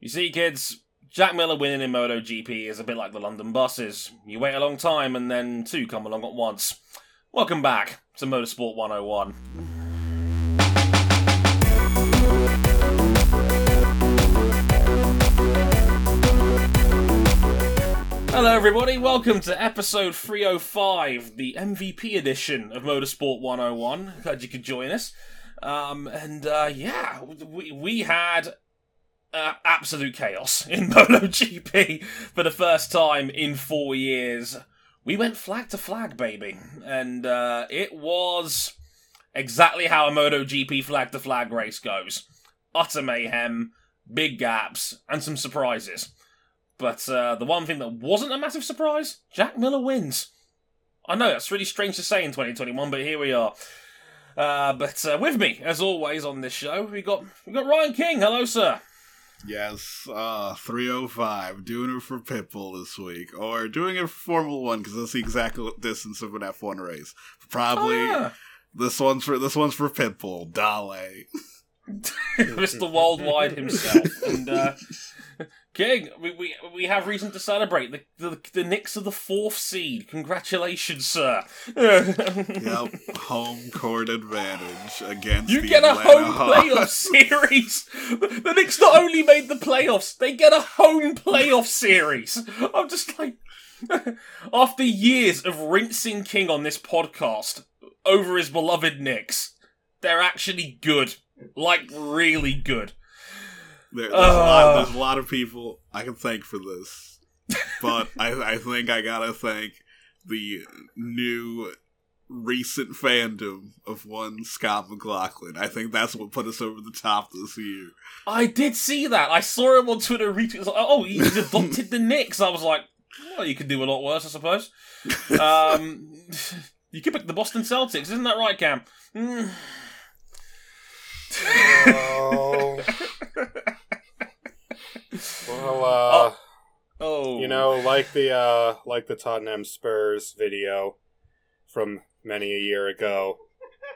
You see, kids, Jack Miller winning in MotoGP is a bit like the London buses. You wait a long time and then two come along at once. Welcome back to Motorsport 101. Hello, everybody. Welcome to episode 305, the MVP edition of Motorsport 101. Glad you could join us. Um, and uh, yeah, we, we had uh, absolute chaos in MotoGP for the first time in four years. We went flag to flag, baby. And uh, it was exactly how a MotoGP flag to flag race goes utter mayhem, big gaps, and some surprises. But uh, the one thing that wasn't a massive surprise, Jack Miller wins. I know that's really strange to say in 2021, but here we are. Uh, but uh, with me, as always, on this show, we got we got Ryan King. Hello, sir. Yes, uh, 305, doing it for Pitbull this week, or doing it for Formula One because that's the exact distance of an F1 race. Probably Oh, yeah. this one's for this one's for Pitbull, Dale. Mr. Worldwide himself. And uh, King, we, we we have reason to celebrate the the, the Knicks of the fourth seed. Congratulations, sir. Yep, home court advantage against You get a Atlanta home Hawks. playoff series. The the Knicks not only made the playoffs, they get a home playoff series. I'm just like, after years of rinsing King on this podcast over his beloved Knicks, they're actually good, like really good. There- there's, a lot, Uh. there's a lot of people I can thank for this, but I, I think I gotta thank the new recent fandom of one Scott McLaughlin. I think that's what put us over the top this year. I did see that. I saw him on Twitter retweet. It's like, oh, he's adopted the Knicks. I was like, well, you could do a lot worse, I suppose. Um, you could pick the Boston Celtics, isn't that right, Cam? Mm. Oh. Well, uh, Oh, you know, like the uh, like the Tottenham Spurs video from many a year ago,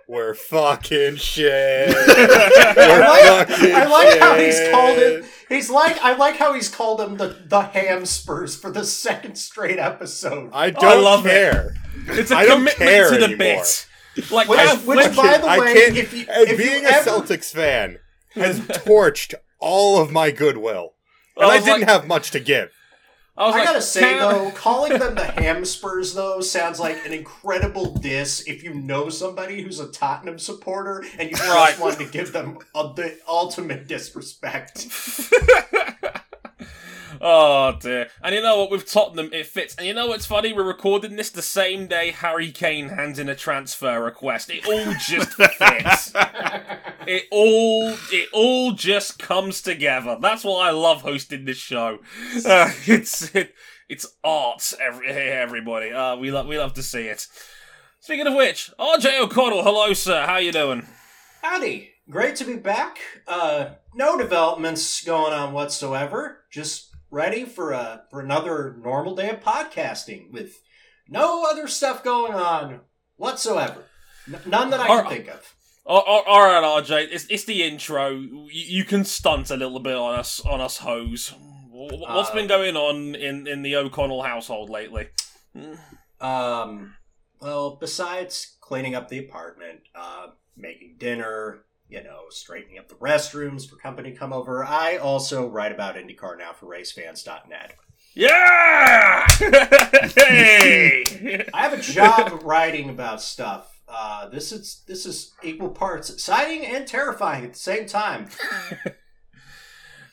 we're fucking shit. I We're like, fucking I like how he's called it. He's like I like how he's called him the the ham spurs for the second straight episode. I don't love it. care. it's a I don't commitment care to the anymore. bit. Like, Which, have- which like- by the way, if you if being you a ever, Celtics fan has torched all of my goodwill, and I I, didn't like- have much to give. I was I like, gotta say though, calling them the ham spurs though sounds like an incredible diss if you know somebody who's a Tottenham supporter and you just Right. want to give them a, the ultimate disrespect. oh dear. And you know what? With Tottenham, it fits. And you know what's funny? We're recording this the same day Harry Kane hands in a transfer request. It all just fits. It all it all just comes together. That's why I love hosting this show. Uh, it's it, it's art. Every, everybody, uh, we love we love to see it. Speaking of which, RJ O'Connell, hello sir, how you doing? Howdy. Great to be back. Uh, no developments going on whatsoever. Just ready for a for another normal day of podcasting with no other stuff going on whatsoever. N- none that I can think of. Oh, oh, all right, RJ, it's, it's the intro. You, you can stunt a little bit on us on us hoes. Wh- What's Uh, been going on in, in the O'Connell household lately? Um, well, besides cleaning up the apartment, uh, making dinner, you know, straightening up the restrooms for company come over, I also write about IndyCar now for RaceFans.net. Yeah! hey! I have a job writing about stuff. Uh, this is this is equal parts exciting and terrifying at the same time.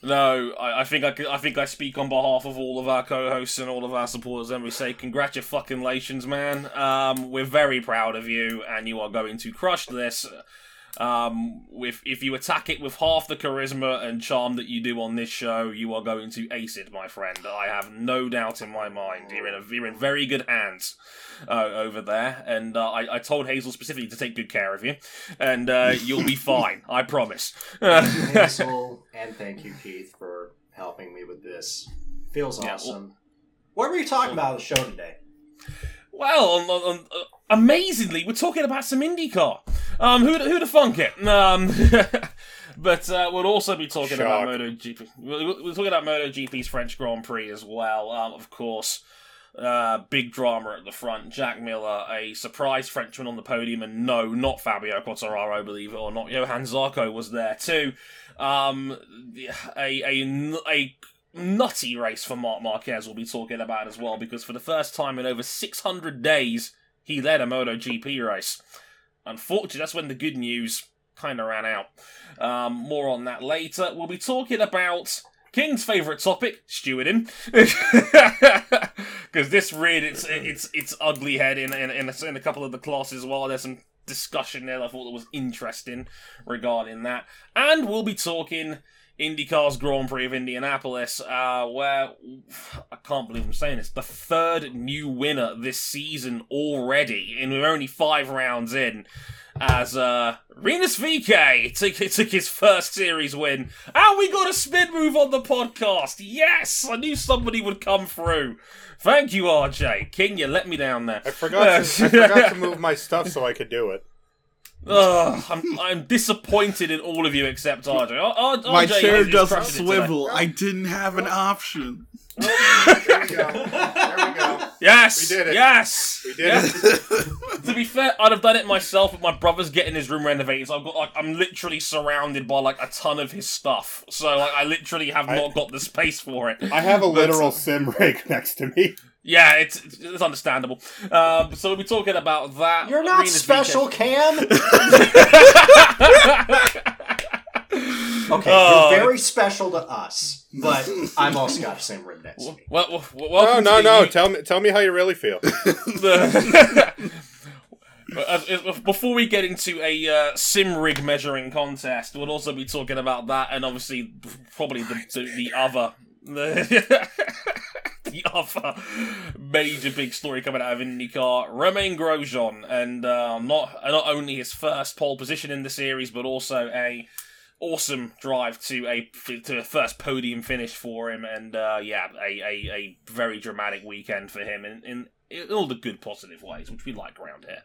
No, I, I think I, could- I think I speak on behalf of all of our co-hosts and all of our supporters, and we say congratulations, man. Um, we're very proud of you, and you are going to crush this. Um, with if you attack it with half the charisma and charm that you do on this show, you are going to ace it, my friend. I have no doubt in my mind. You're in a, you're in very good hands uh, over there, and uh, I, I told Hazel specifically to take good care of you, and uh, you'll be fine. I promise. Thank you, Hazel, and thank you, Keith, for helping me with this. Feels Yeah, well- awesome. what were you talking about on the show today? Well, on, on, on, amazingly, we're talking about some IndyCar. Um, who'd, who'd have thunk it? Um, But uh, we'll also be talking about Shock. MotoGP. We'll, we're talking about MotoGP's French Grand Prix as well. Um, of course, uh, big drama at the front. Jack Miller, a surprise Frenchman on the podium, and no, not Fabio Quartararo, believe it or not. Johan Zarco was there too. Um, a, a, a nutty race for Marc Marquez we'll be talking about as well, because for the first time in over 600 days, he led a MotoGP race. Unfortunately, that's when the good news kind of ran out. Um, more on that later. We'll be talking about King's favourite topic, stewarding, because this read it's it's it's ugly head in in, in, a, in a couple of the classes as well. There's some discussion there I thought that was interesting regarding that, and we'll be talking. IndyCar's Grand Prix of Indianapolis, uh, where I can't believe I'm saying this, the third new winner this season already, and we're only five rounds in as uh, Rinus VeeKay took, took his first series win. And we got a spin move on the podcast. Yes! I knew somebody would come through. Thank you, RJ. King, you let me down there. I forgot. To, I forgot to move my stuff so I could do it. Ugh, I'm, I'm disappointed in all of you except RJ. R- R- My RJ chair is- is doesn't crushing it today. swivel. I didn't have an option. There we go. There we go. Yes! We did it. Yes! We did Yes. it. to be fair, I'd have done it myself, but my brother's getting his room renovated, so I've got like I'm literally surrounded by like a ton of his stuff. So like I literally have I- not got the space for it. I have a literal sim rig next to me. Yeah, it's it's understandable. Um, so we'll be talking about that. You're not Arenas special, Cam. Okay, Oh. you're very special to us, but I'm also got the same rig next me. Well, well, well, No, no, no. U- Tell me, tell me how you really feel. the- Uh, uh, Before we get into a uh, sim rig measuring contest, we'll also be talking about that, and obviously probably the the, the other the, the other major big story coming out of IndyCar, Romain Grosjean, and uh, not not only his first pole position in the series, but also a awesome drive to a to a first podium finish for him, and uh, yeah, a, a, a very dramatic weekend for him in, in in all the good positive ways, which we like around here.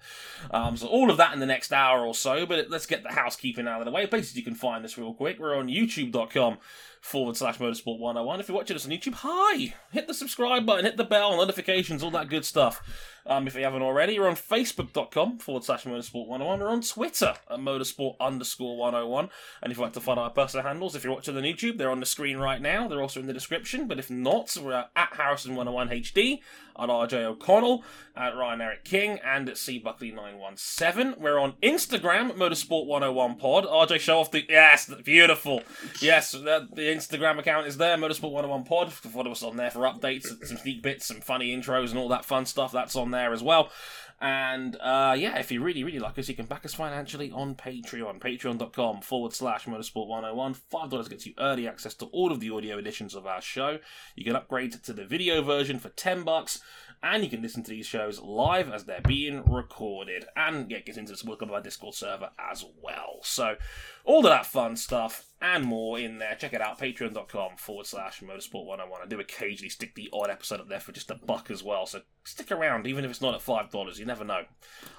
Um, so all of that in the next hour or so, but let's get the housekeeping out of the way. Places you can find us real quick. We're on youtube.com forward slash motorsport 101. If you're watching us on YouTube, hi! Hit the subscribe button, hit the bell, notifications, all that good stuff. Um, if you haven't already, we're on facebook.com forward slash motorsport 101. We're on Twitter at motorsport underscore 101. And if you'd like to follow our personal handles, if you're watching on YouTube, they're on the screen right now. They're also in the description. But if not, we're at Harrison101HD, at RJ O'Connell, at Ryan Eric King, and at C Buckley917. We're on Instagram, Motorsport101pod. RJ, show off the. Yes, beautiful. Yes, that, the Instagram account is there, Motorsport101pod. Follow us on there for updates, some sneak bits, some funny intros, and all that fun stuff. That's on there as well. And uh, yeah, if you really, really like us, you can back us financially on Patreon. Patreon.com forward slash motorsport101. $5 gets you early access to all of the audio editions of our show. You can upgrade to the video version for 10 bucks. And you can listen to these shows live as they're being recorded. And get get into the welcome of our Discord server as well. So, all of that fun stuff and more in there. Check it out, patreon.com forward slash motorsport101. I do occasionally stick the odd episode up there for just a buck as well. So, stick around, even if it's not at $5. You never know.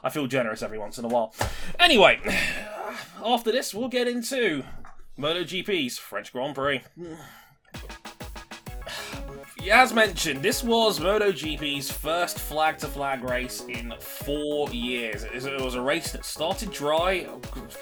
I feel generous every once in a while. Anyway, after this, we'll get into MotoGP's French Grand Prix. As mentioned, this was MotoGP's first flag to flag race in four years. It was- a race that started dry,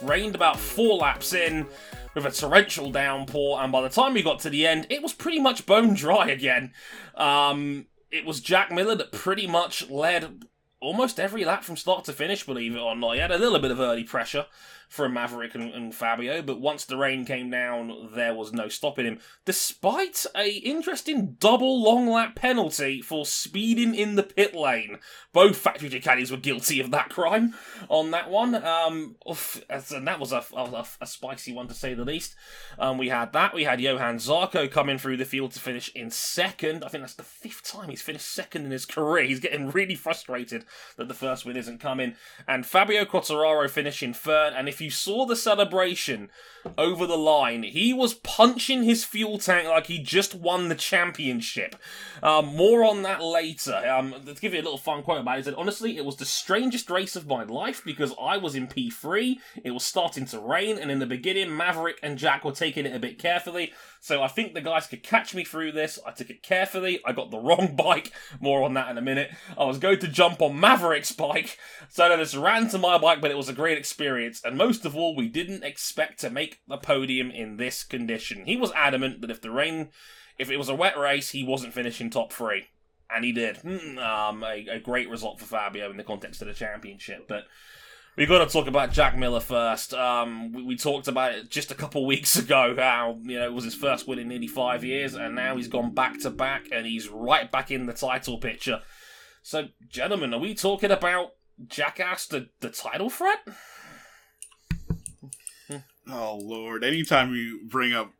rained about four laps in, with a torrential downpour, and by the time we got to the end, it was pretty much bone dry again. Um, it was Jack Miller that pretty much led almost every lap from start to finish, believe it or not. He had a little bit of early pressure from Maverick and, and Fabio, but once the rain came down, there was no stopping him. Despite a interesting double long lap penalty for speeding in the pit lane, both factory Ducatis were guilty of that crime on that one. Um, oof, and that was a, a, a spicy one to say the least. Um, we had that. We had Johan Zarco coming through the field to finish in second. I think that's the fifth time he's finished second in his career. He's getting really frustrated that the first win isn't coming. And Fabio Quartararo finishing third. And if you saw the celebration over the line, he was punching his fuel tank like he just won the championship. Um, more on that later. Um, to give you a little fun quote about it, he said, Honestly, it was the strangest race of my life because I was in P3, it was starting to rain, and in the beginning, Maverick and Jack were taking it a bit carefully. So I think the guys could catch me through this. I took it carefully. I got the wrong bike. More on that in a minute. I was going to jump on Maverick's bike, so I just ran to my bike, but it was a great experience. And most of all, we didn't expect to make the podium in this condition. He was adamant that if the rain, if it was a wet race, he wasn't finishing top three. And he did. Um, a, a great result for Fabio in the context of the championship. But we got to talk about Jack Miller first. Um, we, we, talked about it just a couple weeks ago. How you know it was his first win in nearly five years, and now he's gone back to back, and he's right back in the title picture. So, gentlemen, are we talking about Jackass the the title threat? Oh Lord! Anytime you bring up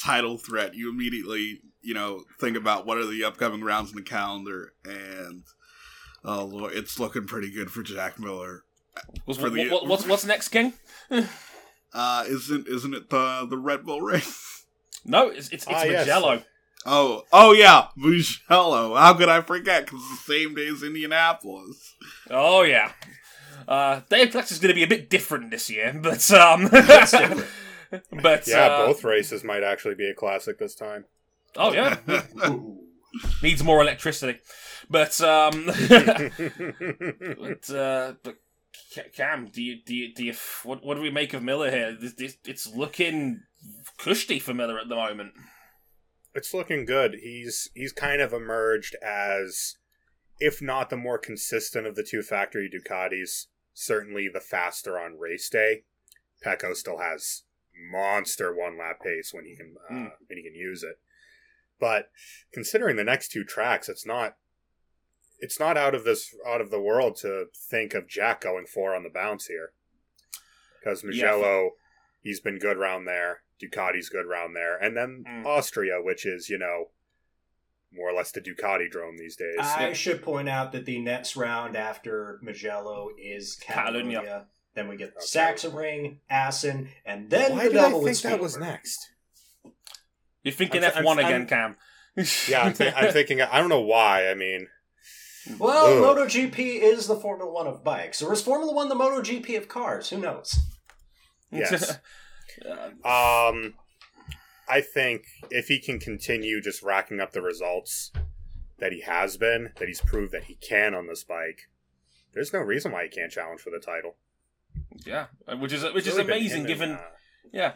title threat, you immediately you know think about what are the upcoming rounds in the calendar, and oh Lord, it's looking pretty good for Jack Miller. What's, what, the, what, what's, what's next, King? uh, isn't isn't it the the Red Bull race? No, it's it's, it's ah, Mugello. Yes. Oh, oh yeah, Mugello. How could I forget? Because it's the same day as Indianapolis. Oh yeah. Uh, Dave Flex is going to be a bit different this year, but um, but yeah, uh, both races might actually be a classic this time. Oh yeah, needs more electricity, but um, but uh, but Cam, do you do you do you what what do we make of Miller here? This, this, it's looking cushy for Miller at the moment. It's looking good. He's he's kind of emerged as, if not the more consistent of the two factory Ducatis, certainly the faster on race day. Pecco still has monster one lap pace when he can uh, mm. when he can use it. But considering the next two tracks, it's not it's not out of this out of the world to think of Jack going four on the bounce here, because Mugello, yeah. he's been good round there. Ducati's good round there, and then mm. Austria, which is you know more or less the Ducati drone these days. I yeah. should point out that the next round after Mugello is Catalunya. Catalunya. Then we get okay. Sachsenring, Assen, and then Why the double. I think that was next? You're thinking F one again, I'm, Cam. yeah, I'm, th- I'm, thinking. I don't know why. I mean, well, Ugh. MotoGP is the Formula One of bikes, or is Formula One the MotoGP of cars? Who knows? Yes. um, I think if he can continue just racking up the results that he has been, that he's proved that he can on this bike, there's no reason why he can't challenge for the title. Yeah, which is which is amazing given. And, uh, yeah,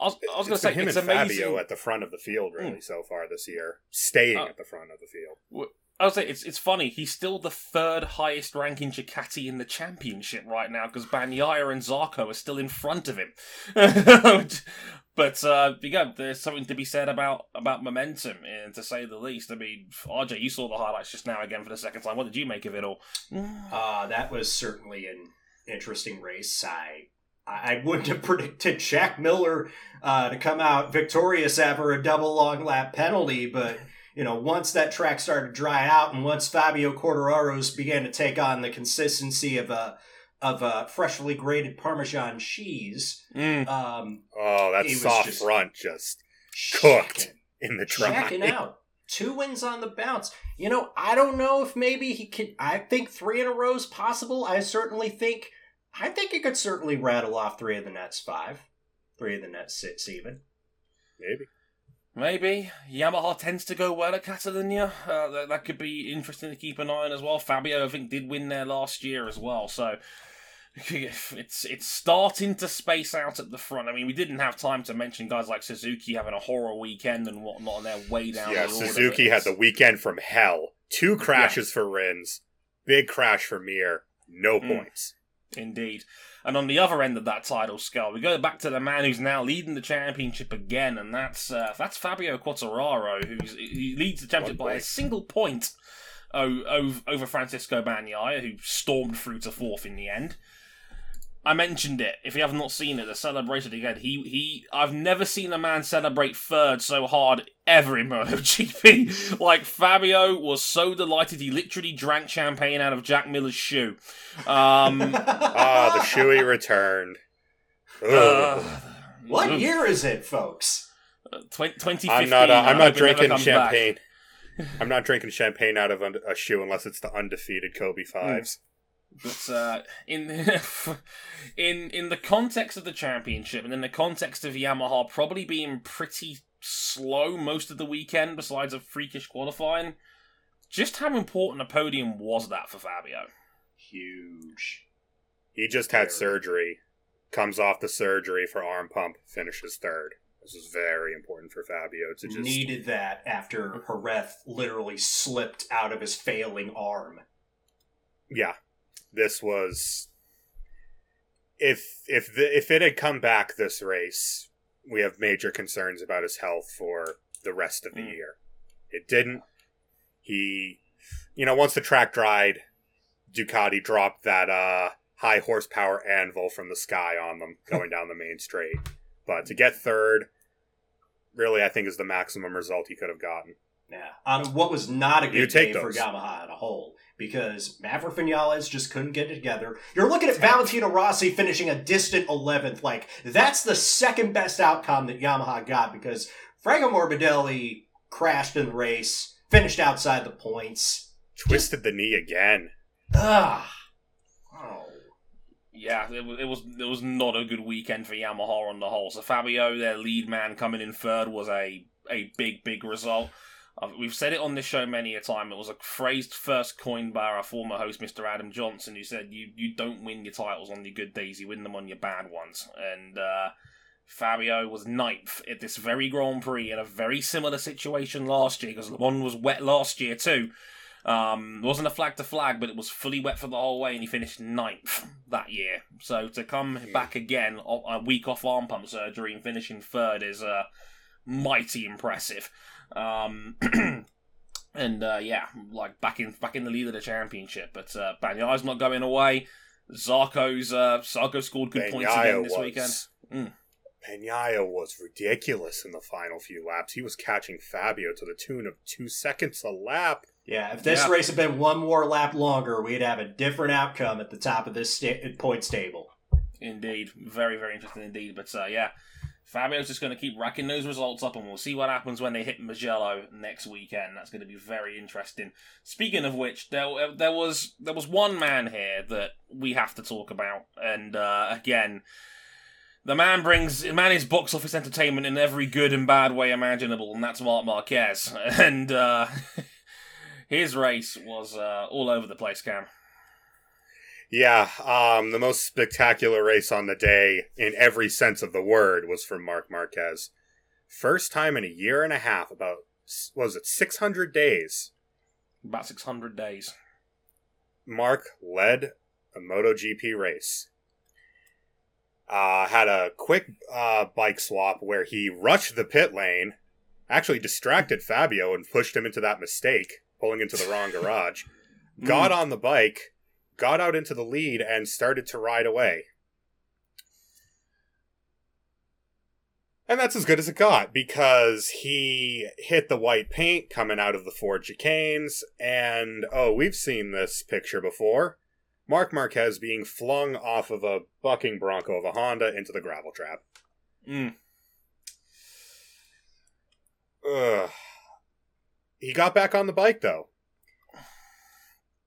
I was, was going to say him it's and amazing. Fabio at the front of the field really mm. so far this year, staying uh, at the front of the field. I would say it's it's funny. He's still the third highest ranking Ducati in the championship right now because Bagnaia and Zarco are still in front of him. but uh, yeah, there's something to be said about about momentum, and to say the least. I mean, RJ, you saw the highlights just now again for the second time. What did you make of it all? Uh, that was certainly an interesting race. I I wouldn't have predicted Jack Miller uh, to come out victorious after a double long lap penalty, but you know, once that track started to dry out and once Fabio Quartararo's began to take on the consistency of a of a freshly grated Parmesan cheese. Mm. Um, oh, that soft just front just cooked in the dry. Checking out. Two wins on the bounce. You know, I don't know if maybe he could. I think three in a row is possible. I certainly think. I think he could certainly rattle off three of the Nets five, three of the Nets six even. Maybe. Maybe Yamaha tends to go well at Catalunya. Uh, that, that could be interesting to keep an eye on as well. Fabio, I think, did win there last year as well, so it's it's starting to space out at the front. I mean, we didn't have time to mention guys like Suzuki having a horror weekend and whatnot, and they're way down. Yeah, Suzuki had the weekend from hell. Two crashes yeah. for Rins, big crash for Mir, no mm. points. Indeed. And on the other end of that title scale, we go back to the man who's now leading the championship again, and that's uh, that's Fabio Quartararo, who he leads the championship by a single point over, over Francisco Bagnaia, who stormed through to fourth in the end. I mentioned it. If you have not seen it, the celebration again. He he. I've never seen a man celebrate third so hard ever in MotoGP. like Fabio was so delighted he literally drank champagne out of Jack Miller's shoe. Um, ah, the shoe he returned. Uh, What oof. year is it, folks? Twen- 2015. I'm not. Uh, I I'm not drinking champagne. I'm not drinking champagne out of a shoe unless it's the undefeated Kobe fives. But uh, in in in the context of the championship, and in the context of Yamaha probably being pretty slow most of the weekend, besides a freakish qualifying, just how important a podium was that for Fabio? Huge. He just had Very. surgery. Comes off the surgery for arm pump. Finishes third. This is very important for Fabio to just. Needed that after Jerez literally slipped out of his failing arm. yeah, this was. If if the, if it had come back this race, we have major concerns about his health for the rest of the Mm. year. It didn't. He, you know, once the track dried, Ducati dropped that uh, high horsepower anvil from the sky on them going down the main straight. But to get third, really, I think is the maximum result he could have gotten. Yeah. On what was not a You good take day for. Yamaha as a whole. Because Maverick Vinales just couldn't get it together. You're looking at Valentino Rossi finishing a distant 11th. Like, that's the second best outcome that Yamaha got because Franco Morbidelli crashed in the race, finished outside the points. Twisted the knee again. Ah. Oh. Yeah, it was, it was it was not a good weekend for Yamaha on the whole. So Fabio, their lead man, coming in third was a a big big result. We've said it on this show many a time. It was a phrased first coined by our former host, Mr. Adam Johnson, who said, "You you don't win your titles on your good days; you win them on your bad ones." And uh, Fabio was ninth at this very Grand Prix in a very similar situation last year because Le Mans was wet last year too. Um, it wasn't a flag to flag, but it was fully wet for the whole way, and he finished ninth that year. So to come back again a week off arm pump surgery and finishing third is uh, mighty impressive. Um, and uh, yeah, like back in back in the lead of the championship. But uh, Bagnaia's not going away. Zarco's uh, Zarco scored good points again this was- weekend. Mm. Peña was ridiculous in the final few laps. He was catching Fabio to the tune of two seconds a lap. Yeah, if this Yeah. race had been one more lap longer, we'd have a different outcome at the top of this sta- points table. Indeed, very very interesting indeed. But uh, yeah, Fabio's just going to keep racking those results up, and we'll see what happens when they hit Mugello next weekend. That's going to be very interesting. Speaking of which, there there was there was one man here that we have to talk about, and uh, again. The man brings the man is box office entertainment in every good and bad way imaginable, and that's Marc Marquez. And uh, his race was uh, all over the place, Cam. Yeah, um, the most spectacular race on the day, in every sense of the word, was from Marc Marquez. First time in a year and a half, about was it 600 days, About six hundred days. Marc led a MotoGP race. Uh, had a quick uh, bike swap where he rushed the pit lane, actually distracted Fabio and pushed him into that mistake, pulling into the wrong garage. Got on the bike, got out into the lead, and started to ride away. And that's as good as it got because he hit the white paint coming out of the Ford chicanes. And oh, we've seen this picture before. Marc Marquez being flung off of a bucking Bronco of a Honda into the gravel trap. Mm. Ugh. He got back on the bike though.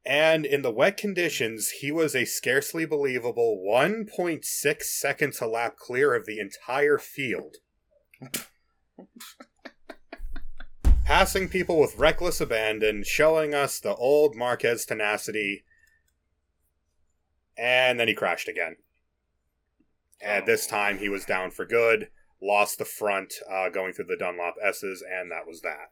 And in the wet conditions, he was a scarcely believable 1.6 seconds a lap clear of the entire field. Passing people with reckless abandon, showing us the old Marquez tenacity. And then he crashed again. And this time he was down for good, lost the front uh, going through the Dunlop S's, and that was that.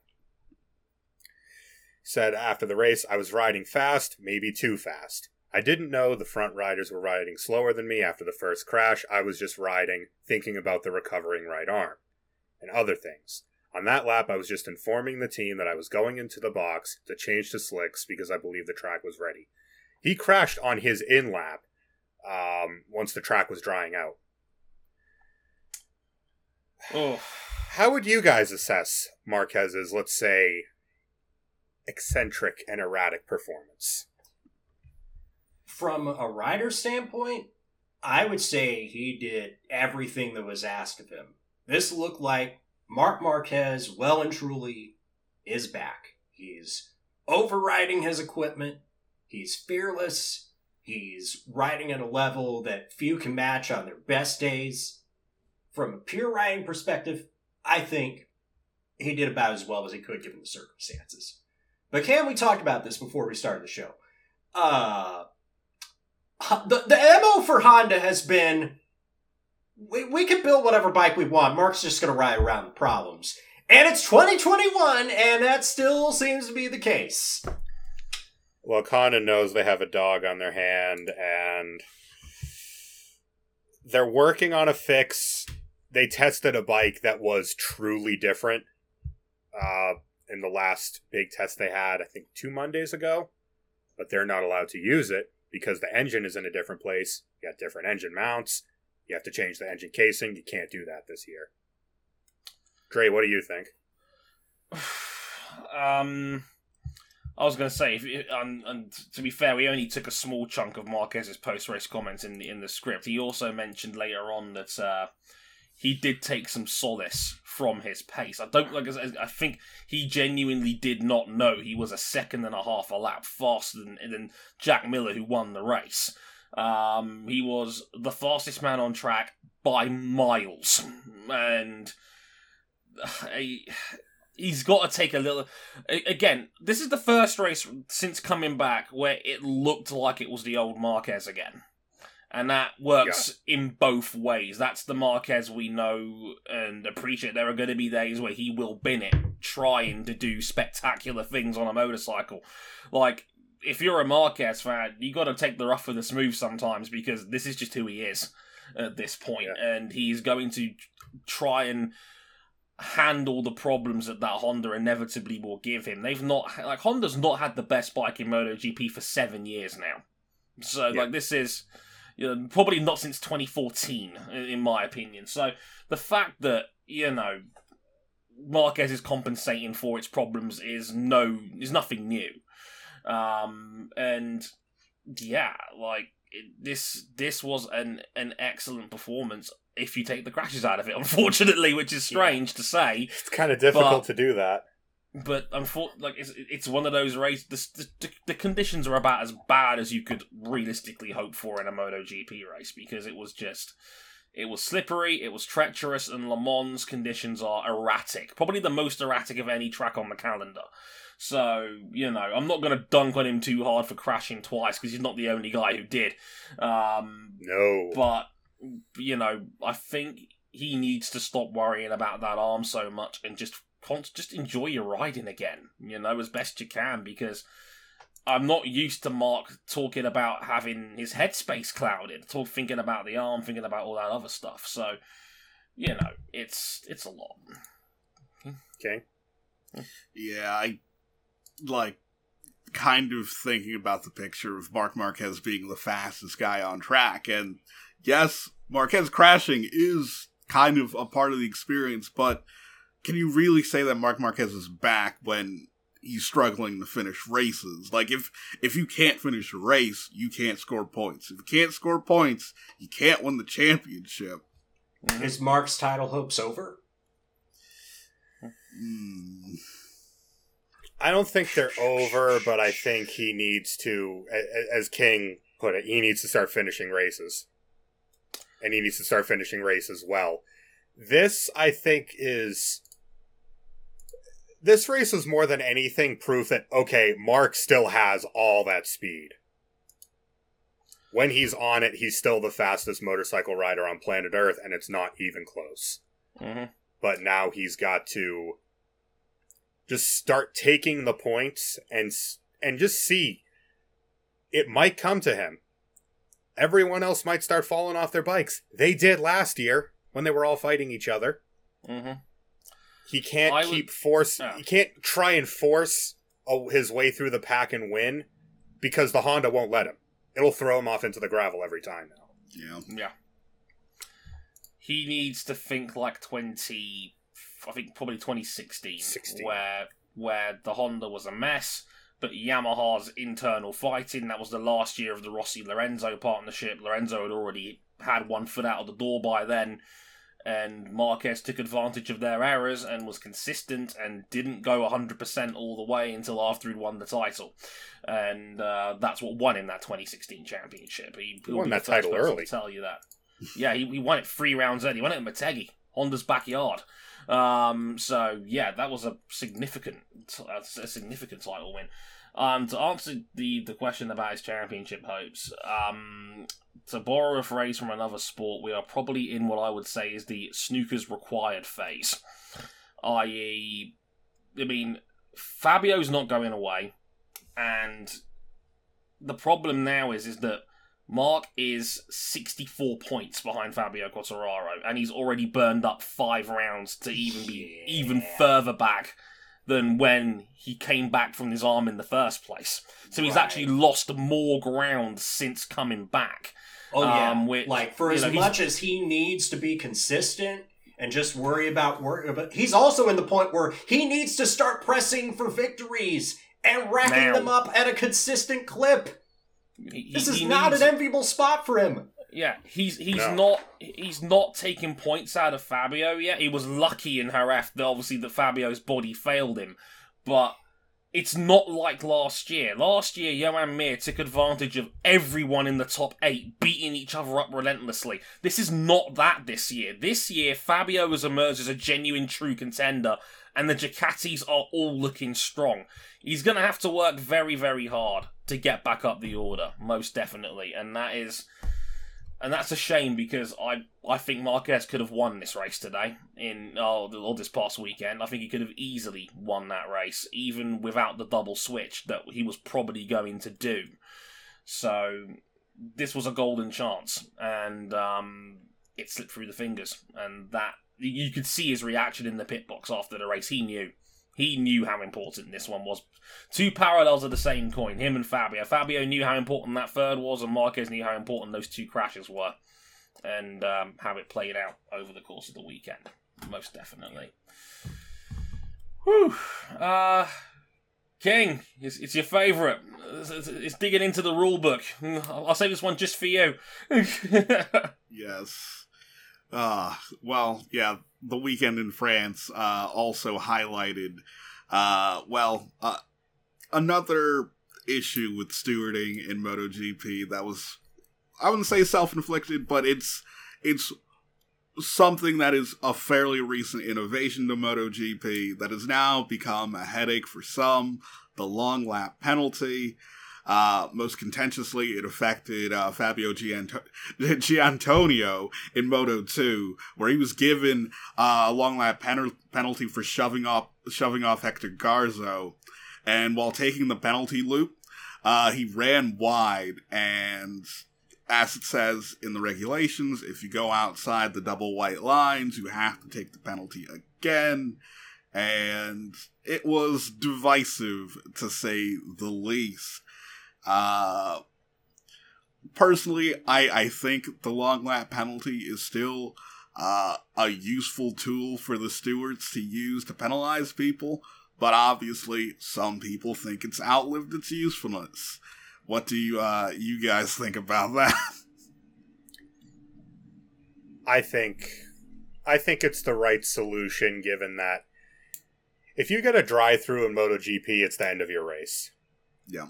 Said after the race, I was riding fast, maybe too fast. I didn't know the front riders were riding slower than me after the first crash. I was just riding, thinking about the recovering right arm and other things. On that lap, I was just informing the team that I was going into the box to change to slicks because I believed the track was ready. He crashed on his in lap um, once the track was drying out. Oh, How would you guys assess Marquez's, let's say, eccentric and erratic performance? From a rider standpoint, I would say he did everything that was asked of him. This looked like Marc Marquez well and truly is back. He's overriding his equipment. He's fearless. He's riding at a level that few can match on their best days. From a pure riding perspective, I think he did about as well as he could given the circumstances. But Cam, we talked about this before we started the show. Uh, the, the MO for Honda has been we, we can build whatever bike we want. Marc's just going to ride around the problems. And it's 2021, and that still seems to be the case. Well, Honda knows they have a dog on their hand, and they're working on a fix. They tested a bike that was truly different uh, in the last big test they had, I think two Mondays ago, but they're not allowed to use it because the engine is in a different place. You got different engine mounts. You have to change the engine casing. You can't do that this year. Dre, what do you think? um, I was going to say, if, and, and to be fair, we only took a small chunk of Marquez's post-race comments in the in the script. He also mentioned later on that uh, he did take some solace from his pace. I don't like. I think he genuinely did not know he was a second and a half a lap faster than, than Jack Miller, who won the race. Um, he was the fastest man on track by miles, and he, he's got to take a little. Again, this is the first race since coming back where it looked like it was the old Marquez again. And that works yeah. in both ways. That's the Marquez we know and appreciate. There are going to be days where he will bin it, trying to do spectacular things on a motorcycle. Like, if you're a Marquez fan, you got to take the rough with the smooth sometimes because this is just who he is at this point, yeah. and he's going to try and handle the problems that that Honda inevitably will give him. They've not like Honda's not had the best bike in MotoGP for seven years now, so yeah. like this is. You know, probably not since 2014, in my opinion. So the fact that you know Marquez is compensating for its problems is no is nothing new. Um, and yeah, like it, this this was an an excellent performance if you take the crashes out of it. Unfortunately, which is strange yeah. to say, it's kind of difficult but, to do that. But unfortunately, like it's it's one of those races. The, the, the conditions are about as bad as you could realistically hope for in a MotoGP race because it was just. It was slippery, it was treacherous, and Le Mans conditions are erratic. Probably the most erratic of any track on the calendar. So, you know, I'm not going to dunk on him too hard for crashing twice because he's not the only guy who did. Um, no. But, you know, I think he needs to stop worrying about that arm so much and just just enjoy your riding again, you know, as best you can because I'm not used to Marc talking about having his headspace clouded, talk thinking about the arm, thinking about all that other stuff. So, you know, it's it's a lot. Okay. Yeah, I like kind of thinking about the picture of Marc Marquez being the fastest guy on track. And yes, Marquez crashing is kind of a part of the experience, but can you really say that Marc Marquez is back when he's struggling to finish races? Like if if you can't finish a race, you can't score points. If you can't score points, you can't win the championship. Is Marc's title hopes over? Hmm. I don't think they're over, but I think he needs to, as King put it, he needs to start finishing races. And he needs to start finishing races well. This, I think, is. This race is more than anything proof that, okay, Marc still has all that speed. When he's on it, he's still the fastest motorcycle rider on planet Earth, and it's not even close. Mm-hmm. But now he's got to just start taking the points and and just see it might come to him everyone else might start falling off their bikes they did last year when they were all fighting each other mm-hmm. He can't I keep would, force yeah. he can't try and force a, his way through the pack and win because the honda won't let him it'll throw him off into the gravel every time now yeah yeah he needs to think like 20 I think probably 2016, 16. where where the Honda was a mess, but Yamaha's internal fighting. That was the last year of the Rossi Lorenzo partnership. Lorenzo had already had one foot out of the door by then. And Marquez took advantage of their errors and was consistent and didn't go 100% all the way until after he'd won the title. And uh, that's what won him that 2016 championship. He, He won that title early. Tell you that. yeah, he, he won it three rounds early. He won it at Motegi, Honda's backyard. Um, so yeah, that was a significant, a significant title win. Um, to answer the, the question about his championship hopes, um, to borrow a phrase from another sport, we are probably in what I would say is the snooker's required phase. I.e., I mean, Fabio's not going away, and the problem now is is that Marc is 64 points behind Fabio Quartararo, and he's already burned up five rounds to even be Yeah. even further back than when he came back from his arm in the first place. So he's Right. actually lost more ground since coming back. Oh yeah, Um, which, like for as know, much as he needs to be consistent and just worry about work, but he's also in the point where he needs to start pressing for victories and racking Now. them up at a consistent clip. He- This is not needs- an enviable spot for him. Yeah, he's he's No. not he's not taking points out of Fabio yet. He was lucky in Jerez that obviously that Fabio's body failed him, but it's not like last year. Last year, Joan Mir took advantage of everyone in the top eight, beating each other up relentlessly. This is not that this year. This year, Fabio has emerged as a genuine, true contender, and the Ducatis are all looking strong. He's going to have to work very, very hard to get back up the order, most definitely, and that is and that's a shame because I I think Marquez could have won this race today in oh, or this past weekend. I think he could have easily won that race even without the double switch that he was probably going to do. So this was a golden chance, and um, it slipped through the fingers, and that you could see his reaction in the pit box after the race. He knew. He knew how important this one was. Two parallels of the same coin, him and Fabio. Fabio knew how important that third was, and Marquez knew how important those two crashes were, and um, how it played out over the course of the weekend. Most definitely. Whew. Uh, King, it's, it's your favourite. It's, it's- it's digging into the rule book. I'll I'll save this one just for you. Yes. Uh, well, yeah, the weekend in France uh, also highlighted, uh, well, uh, another issue with stewarding in MotoGP that was, I wouldn't say self-inflicted, but it's it's something that is a fairly recent innovation to MotoGP that has now become a headache for some. The long lap penalty. Uh, most contentiously, it affected uh, Fabio Gianto- Giannantonio in Moto 2, where he was given uh, a long lap pen- penalty for shoving off shoving off Hector Garzo, and while taking the penalty loop, uh, he ran wide, and as it says in the regulations, if you go outside the double white lines, you have to take the penalty again, and it was divisive to say the least. Uh, personally, I, I think the long lap penalty is still uh, a useful tool for the stewards to use to penalize people, but obviously some people think it's outlived its usefulness. What do you uh, you guys think about that? I think I think it's the right solution given that if you get a drive through in MotoGP, it's the end of your race. yeah,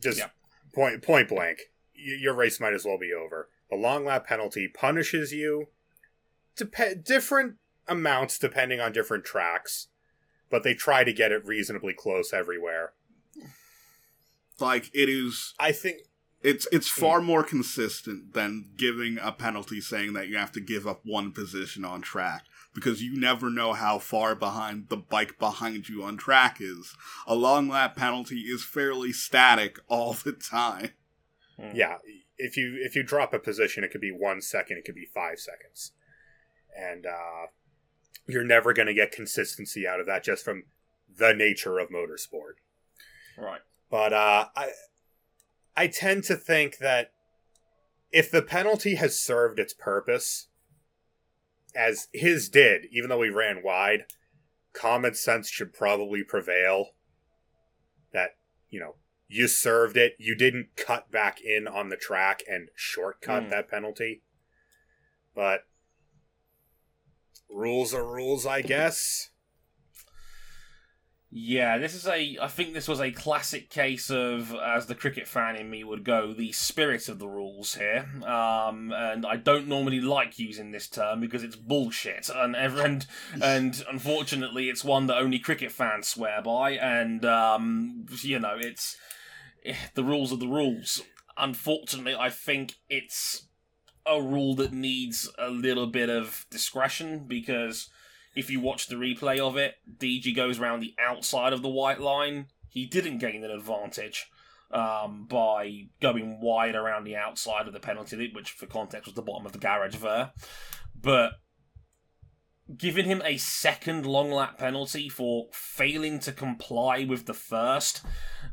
Just Yeah. point point blank. Y- your race might as well be over. The long lap penalty punishes you dep- different amounts depending on different tracks, but they try to get it reasonably close everywhere. like it is. I think It's it's hmm. far more consistent than giving a penalty saying that you have to give up one position on track because you never know how far behind the bike behind you on track is. A long lap penalty is fairly static all the time. yeah, if you if you drop a position, it could be one second, it could be five seconds, and uh, you're never going to get consistency out of that just from the nature of motorsport. Right. But uh, I I tend to think that if the penalty has served its purpose, as his did, even though he ran wide, common sense should probably prevail. That you know you served it, you didn't cut back in on the track and shortcut Hmm. that penalty. But rules are rules, I guess. Yeah, this is a. I think this was a classic case of, as the cricket fan in me would go, the spirit of the rules here. Um, and I don't normally like using this term because it's bullshit, and and and unfortunately, it's one that only cricket fans swear by. And um, you know, it's eh, the rules are the rules. Unfortunately, I think it's a rule that needs a little bit of discretion because if you watch the replay of it, DG goes around the outside of the white line. He didn't gain an advantage um, by going wide around the outside of the penalty, loop, which for context was the bottom of the garage there. But giving him a second long lap penalty for failing to comply with the first,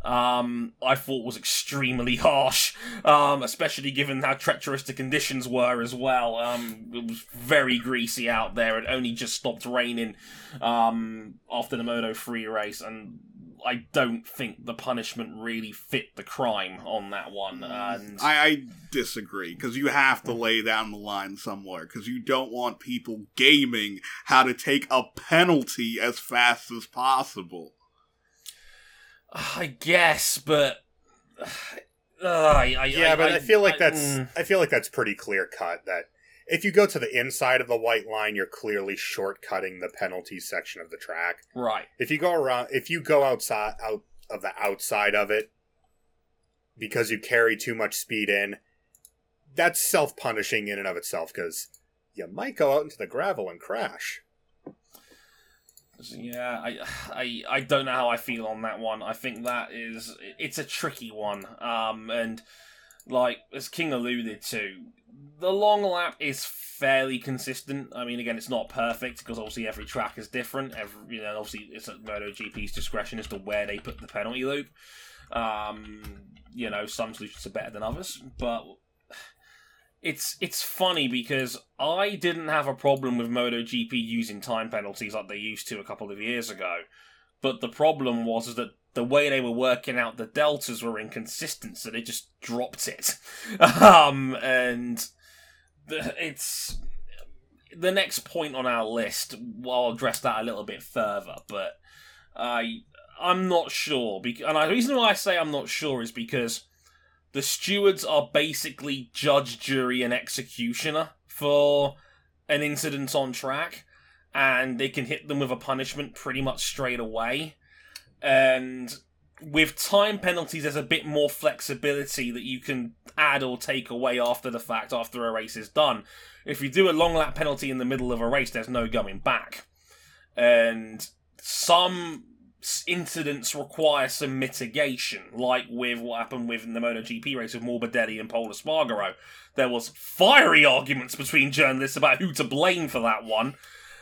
um, I thought was extremely harsh, um, especially given how treacherous the conditions were as well. Um, it was very greasy out there. It only just stopped raining um, after the Moto 3 race, and I don't think the punishment really fit the crime on that one. And I, I disagree because you have to lay down the line somewhere because you don't want people gaming how to take a penalty as fast as possible. I guess, but uh, I, I, yeah, but I, feel like I- that's mm. I feel like that's pretty clear cut. That if you go to the inside of the white line, you're clearly shortcutting the penalty section of the track. right. If you go around, if you go outside out of the outside of it because you carry too much speed in, that's self punishing in and of itself because you might go out into the gravel and crash. Yeah, I, I, I don't know how I feel on that one. I think that is it's a tricky one. Um, and like as King alluded to, the long lap is fairly consistent. I mean, again, it's not perfect because obviously every track is different. Every you know, obviously it's at MotoGP's discretion as to where they put the penalty loop. Um, you know, some solutions are better than others, but it's it's funny because I didn't have a problem with MotoGP using time penalties like they used to a couple of years ago, but the problem was that the way they were working out the deltas were inconsistent, so they just dropped it. um, and the, it's the next point on our list. Well, I'll address that a little bit further, but I I'm not sure. Because, and the reason why I say I'm not sure is because the stewards are basically judge, jury, and executioner for an incident on track, and they can hit them with a punishment pretty much straight away. And with time penalties, there's a bit more flexibility that you can add or take away after the fact, after a race is done. If you do a long lap penalty in the middle of a race, there's no going back. And some incidents require some mitigation, like with what happened with the MotoGP race with Morbidelli and Pol Espargaro. There was fiery arguments between journalists about who to blame for that one,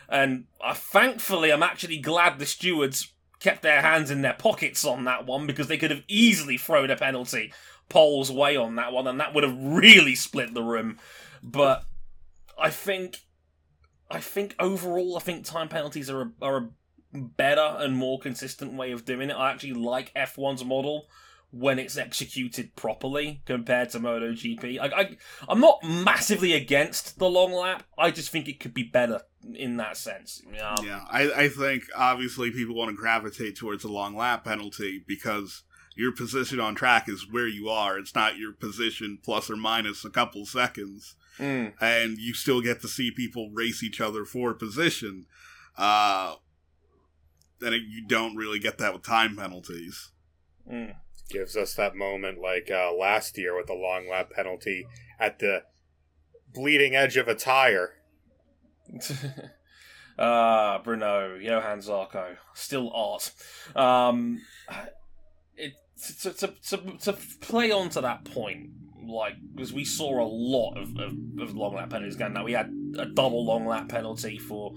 and uh, thankfully, I'm actually glad the stewards kept their hands in their pockets on that one because they could have easily thrown a penalty Pol's way on that one, and that would have really split the room. But I think, I think overall, I think time penalties are a, are a better and more consistent way of doing it. I actually like F1's model when it's executed properly compared to MotoGP. I, I, I'm not massively against the long lap. I just think it could be better in that sense. Yeah, I, I think obviously people want to gravitate towards a long lap penalty because your position on track is where you are. It's not your position plus or minus a couple seconds. mm, And you still get to see people race each other for position. Uh, and it, you don't really get that with time penalties. mm. Gives us that moment like uh, last year with the long lap penalty at the bleeding edge of a tire. Ah, Bruno, Johan Zarco, still art. Um, it to, to, to, to play on to that point, like because we saw a lot of, of, of long lap penalties again. Now we had a double long lap penalty for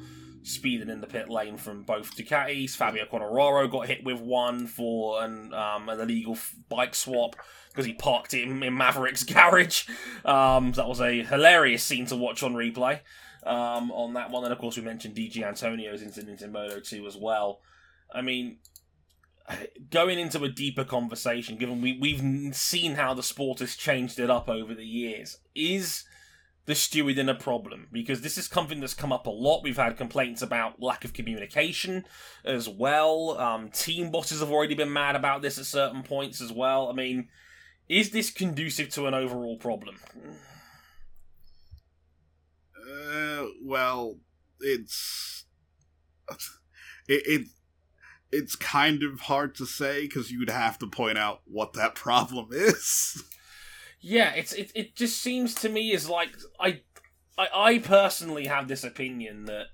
speeding in the pit lane from both Ducatis. Fabio Quartararo got hit with one for an um, an illegal bike swap because he parked it in, in Maverick's garage. Um, that was a hilarious scene to watch on replay um, on that one. And of course, we mentioned Di Giannantonio's incident in Moto 2 as well. I mean, going into a deeper conversation, given we, we've seen how the sport has changed it up over the years, is the stewarding a problem because this is something that's come up a lot. We've had complaints about lack of communication as well. Um, team bosses have already been mad about this at certain points as well. I mean, is this conducive to an overall problem? Uh, well, it's it, it it's kind of hard to say because you'd have to point out what that problem is. Yeah, it's it, it just seems to me as like I, I I personally have this opinion that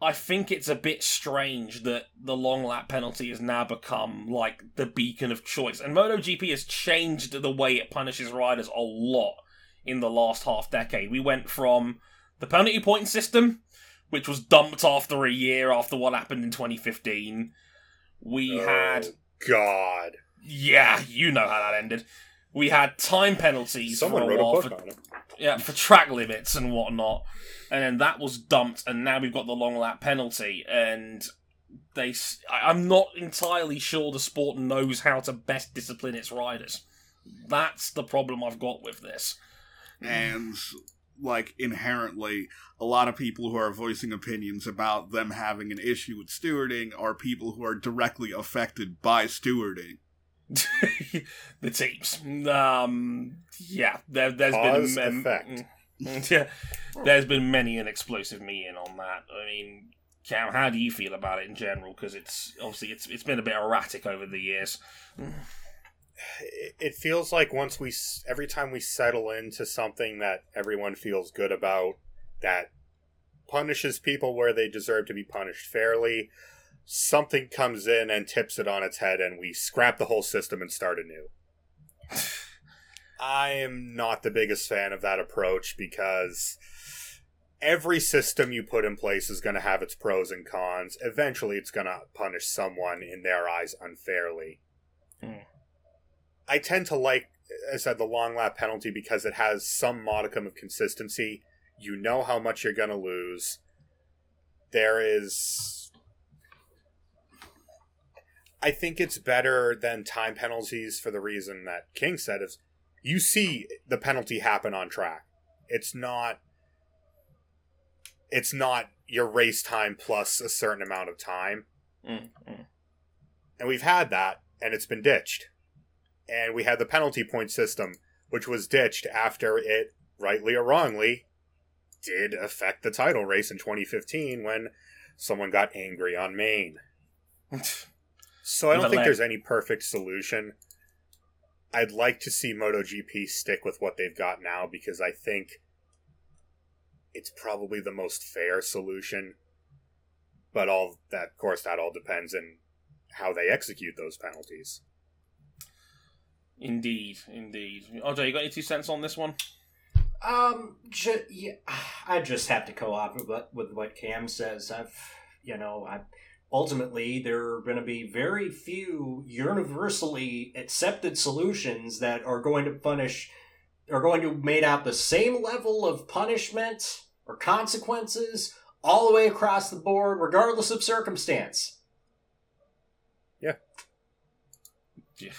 I think it's a bit strange that the long lap penalty has now become like the beacon of choice. And MotoGP has changed the way it punishes riders a lot in the last half decade. We went from the penalty point system, which was dumped after a year after what happened in 2015. We Oh, had God. yeah, you know how that ended. We had time penalties Someone for a wrote a book for, on it. yeah, for track limits and whatnot, and then that was dumped, and now we've got the long lap penalty, and they. s- I- I'm not entirely sure the sport knows how to best discipline its riders. That's the problem I've got with this. and like inherently a lot of people who are voicing opinions about them having an issue with stewarding are people who are directly affected by stewarding the teams. Um, yeah, there, there's Cause, been effect. Yeah, there's been many an explosive meeting on that. I mean, Cam, how do you feel about it in general? Because it's obviously it's it's been a bit erratic over the years. It feels like once we, every time we settle into something that everyone feels good about, that punishes people where they deserve to be punished fairly, something comes in and tips it on its head, and we scrap the whole system and start anew. I am not the biggest fan of that approach because every system you put in place is going to have its pros and cons. Eventually, it's going to punish someone in their eyes unfairly. Hmm. I tend to like, as I said, the long lap penalty because it has some modicum of consistency. You know how much you're going to lose. There is. I think it's better than time penalties for the reason that King said is you see the penalty happen on track. It's not it's not your race time plus a certain amount of time. Mm, mm. And we've had that and it's been ditched. And we had the penalty point system which was ditched after it rightly or wrongly did affect the title race in 2015 when someone got angry on Maine. So I don't But think like- there's any perfect solution. I'd like to see MotoGP stick with what they've got now because I think it's probably the most fair solution. But all that, of course, that all depends on how they execute those penalties. Indeed, indeed. OJ, you got any two cents on this one? Um, ju- yeah, I just have to co-op with what, with what Cam says. I've, you know, I ultimately there are going to be very few universally accepted solutions that are going to punish, are going to made out the same level of punishment or consequences all the way across the board, regardless of circumstance. Yeah, yeah,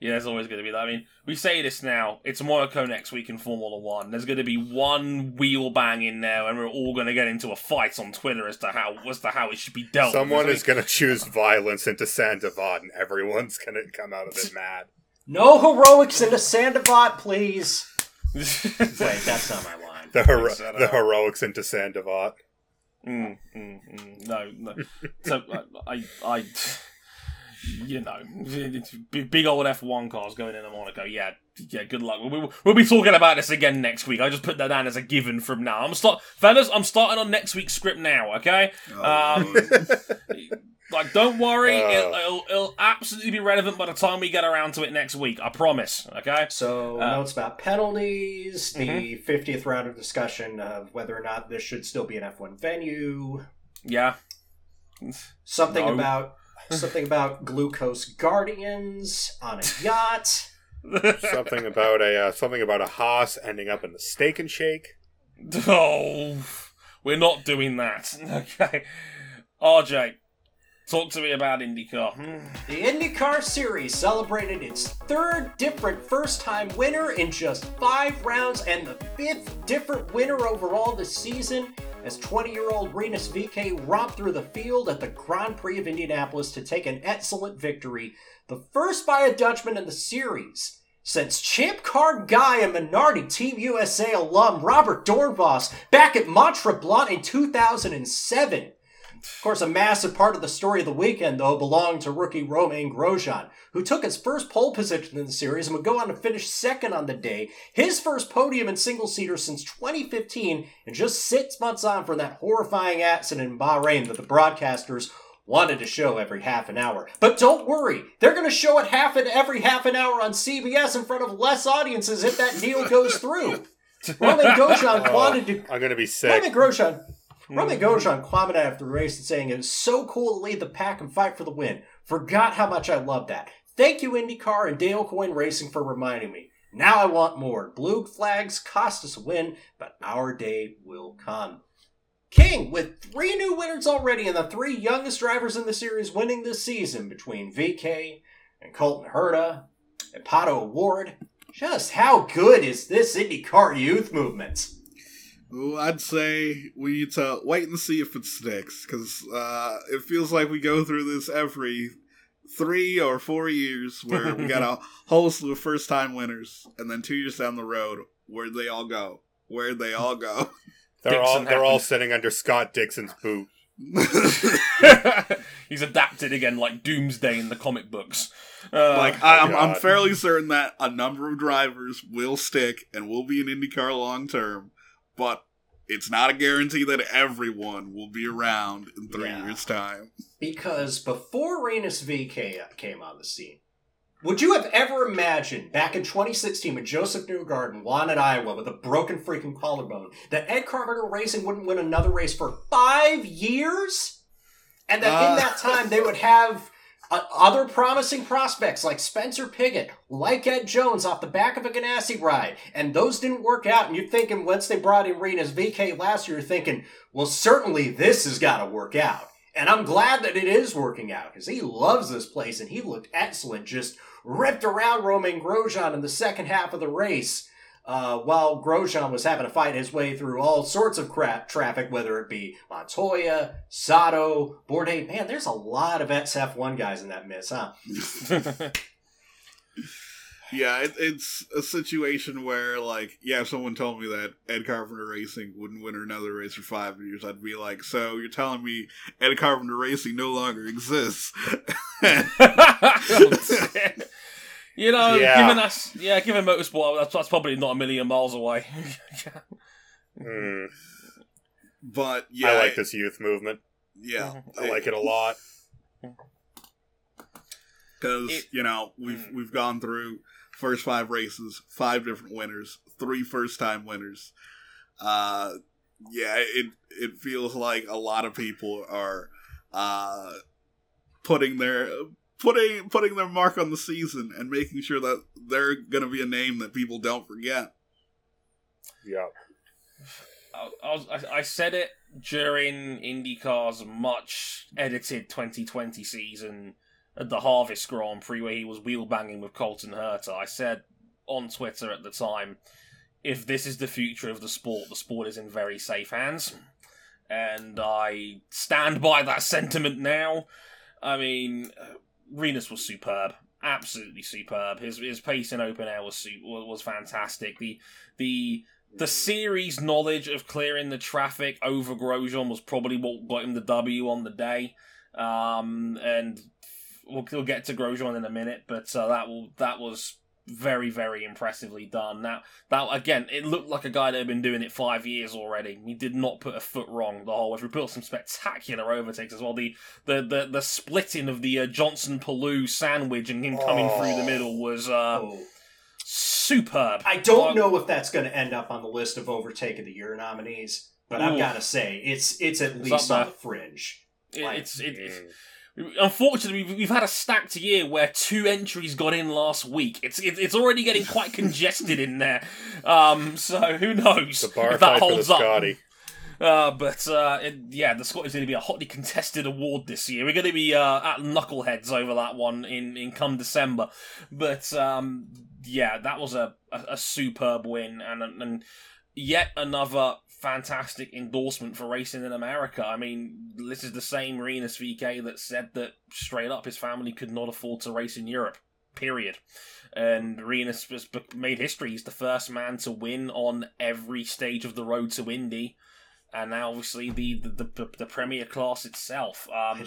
there's always going to be that. I mean, we say this now. It's Monaco next week in Formula One. There's going to be one wheel bang in there, and we're all going to get into a fight on Twitter as to how as to how it should be dealt. Someone is going to choose violence into Sainte Devote, and everyone's going to come out of it mad. No heroics into Sainte Devote, please. Wait, that's not my line. The, hero- the up. heroics into Sainte Devote. Mm, mm, mm, no, no. So I, I, I, you know, it's big, big old F one cars going into Monaco. Yeah, yeah. Good luck. We'll, we'll be talking about this again next week. I just put that down as a given from now. I'm start, fellas. I'm starting on next week's script now. Okay. Um, like, don't worry. Oh. It'll, it'll, it'll absolutely be relevant by the time we get around to it next week. I promise. Okay. So Uh, notes about penalties, the 50th round of discussion of whether or not this should still be an F1 venue, Yeah. something No. about something about glucose guardians on a yacht. something about a uh, something about a Haas ending up in the Steak and Shake. Oh, we're not doing that. Okay. RJ, Talk to me about IndyCar. The IndyCar Series celebrated its third different first time winner in just five rounds and the fifth different winner overall this season as 20 year old Rinus VeeKay romped through the field at the Grand Prix of Indianapolis to take an excellent victory, the first by a Dutchman in the series. Since Champ Car guy and Minardi Team USA alum Robert Doornbos back at Mont Tremblant in 2007. Of course, a massive part of the story of the weekend, though, belonged to rookie Romain Grosjean, who took his first pole position in the series and would go on to finish second on the day, his first podium in single seater since 2015, and just six months on from that horrifying accident in Bahrain that the broadcasters wanted to show every half an hour. But don't worry, they're going to show it half and every half an hour on CBS in front of less audiences if that deal goes through. Romain Grosjean wanted to. I'm gonna be sick. Romain Grosjean Romain Grosjean commented after the race and saying it was so cool to lead the pack and fight for the win. Forgot how much I love that. Thank you, IndyCar and Dale Coyne Racing, for reminding me. Now I want more. Blue flags cost us a win, but our day will come. King, with three new winners already and the three youngest drivers in the series winning this season between VeeKay and Colton Herta and Pato O'Ward, just how good is this IndyCar youth movement? Well, I'd say we need to wait and see if it sticks, because uh, it feels like we go through this every three or four years where we got a whole slew of first time winners, and then two years down the road, where'd they all go? Where'd they all go? They're all they're all sitting under Scott Dixon's boot. He's adapted again like Doomsday in the comic books. Uh, like I, I'm, I'm fairly certain that a number of drivers will stick and will be in IndyCar long term, but it's not a guarantee that everyone will be around in three Yeah. years' time. Because before Rinus VeeKay came on the scene, would you have ever imagined back in 2016 when Josef Newgarden won at Iowa with a broken freaking collarbone that Ed Carpenter Racing wouldn't win another race for five years? And that Uh. in that time they would have other promising prospects like Spencer Pigot, like Ed Jones off the back of a Ganassi ride, and those didn't work out. And you're thinking once they brought in Rinus VeeKay last year, you're thinking, well, certainly this has got to work out. And I'm glad that it is working out because he loves this place and he looked excellent. Just ripped around Romain Grosjean in the second half of the race uh, while Grosjean was having to fight his way through all sorts of crap traffic, whether it be Montoya, Sato, Bourdais. Man, there's a lot of SF1 guys in that miss, huh? Yeah, it, it's a situation where, like, yeah, if someone told me that Ed Carpenter Racing wouldn't win another race for five years, I'd be like, so you're telling me Ed Carpenter Racing no longer exists? you know, Yeah. given us, yeah, given motorsport, that's, that's probably not a million miles away. Hmm. but yeah, I like this youth movement. Yeah, I like it a lot. because you know we've Mm. we've gone through first five races, five different winners, three first time winners. Uh, yeah, it it feels like a lot of people are uh putting their putting putting their mark on the season and making sure that they're going to be a name that people don't forget. Yeah. I, I, I, I said it during IndyCar's much edited 2020 season at the Harvest Grand Prix where he was wheel banging with Colton Herta. I said on Twitter at the time, if this is the future of the sport, the sport is in very safe hands. And I stand by that sentiment now. I mean, Rinus was superb, absolutely superb. His his pace in open air was was fantastic. The the the series knowledge of clearing the traffic over Grosjean was probably what got him the W on the day. Um, and we'll, we'll get to Grosjean in a minute, but uh, that will that was very very impressively done. Now that again, it looked like a guy that had been doing it five years already. He did not put a foot wrong the whole way. We put some spectacular overtakes as well. The the the, the splitting of the uh, Johnson Palou sandwich and him coming through the Oh. middle was uh, Oh. superb. I don't know if that's going to end up on the list of overtake of the year nominees, but I've got to say it's it's at It's least on the fringe. It- Like, it's it, it's Mm. Unfortunately, we've, had a stacked year where two entries got in last week. It's it's already getting quite congested in there. Um, so who knows The bar if that fight for the holds up? Uh, but uh, it, yeah, the Scott is going to be a hotly contested award this year. We're going to be uh, at knuckleheads over that one in, in come December. But um, yeah, that was a, a, a superb win and and yet another fantastic endorsement for racing in America. I mean, this is the same Rinus VeeKay that said that straight up his family could not afford to race in Europe. Period. And Rinus has made history. He's the first man to win on every stage of the road to Indy and now obviously the the, the, the premier class itself. Um,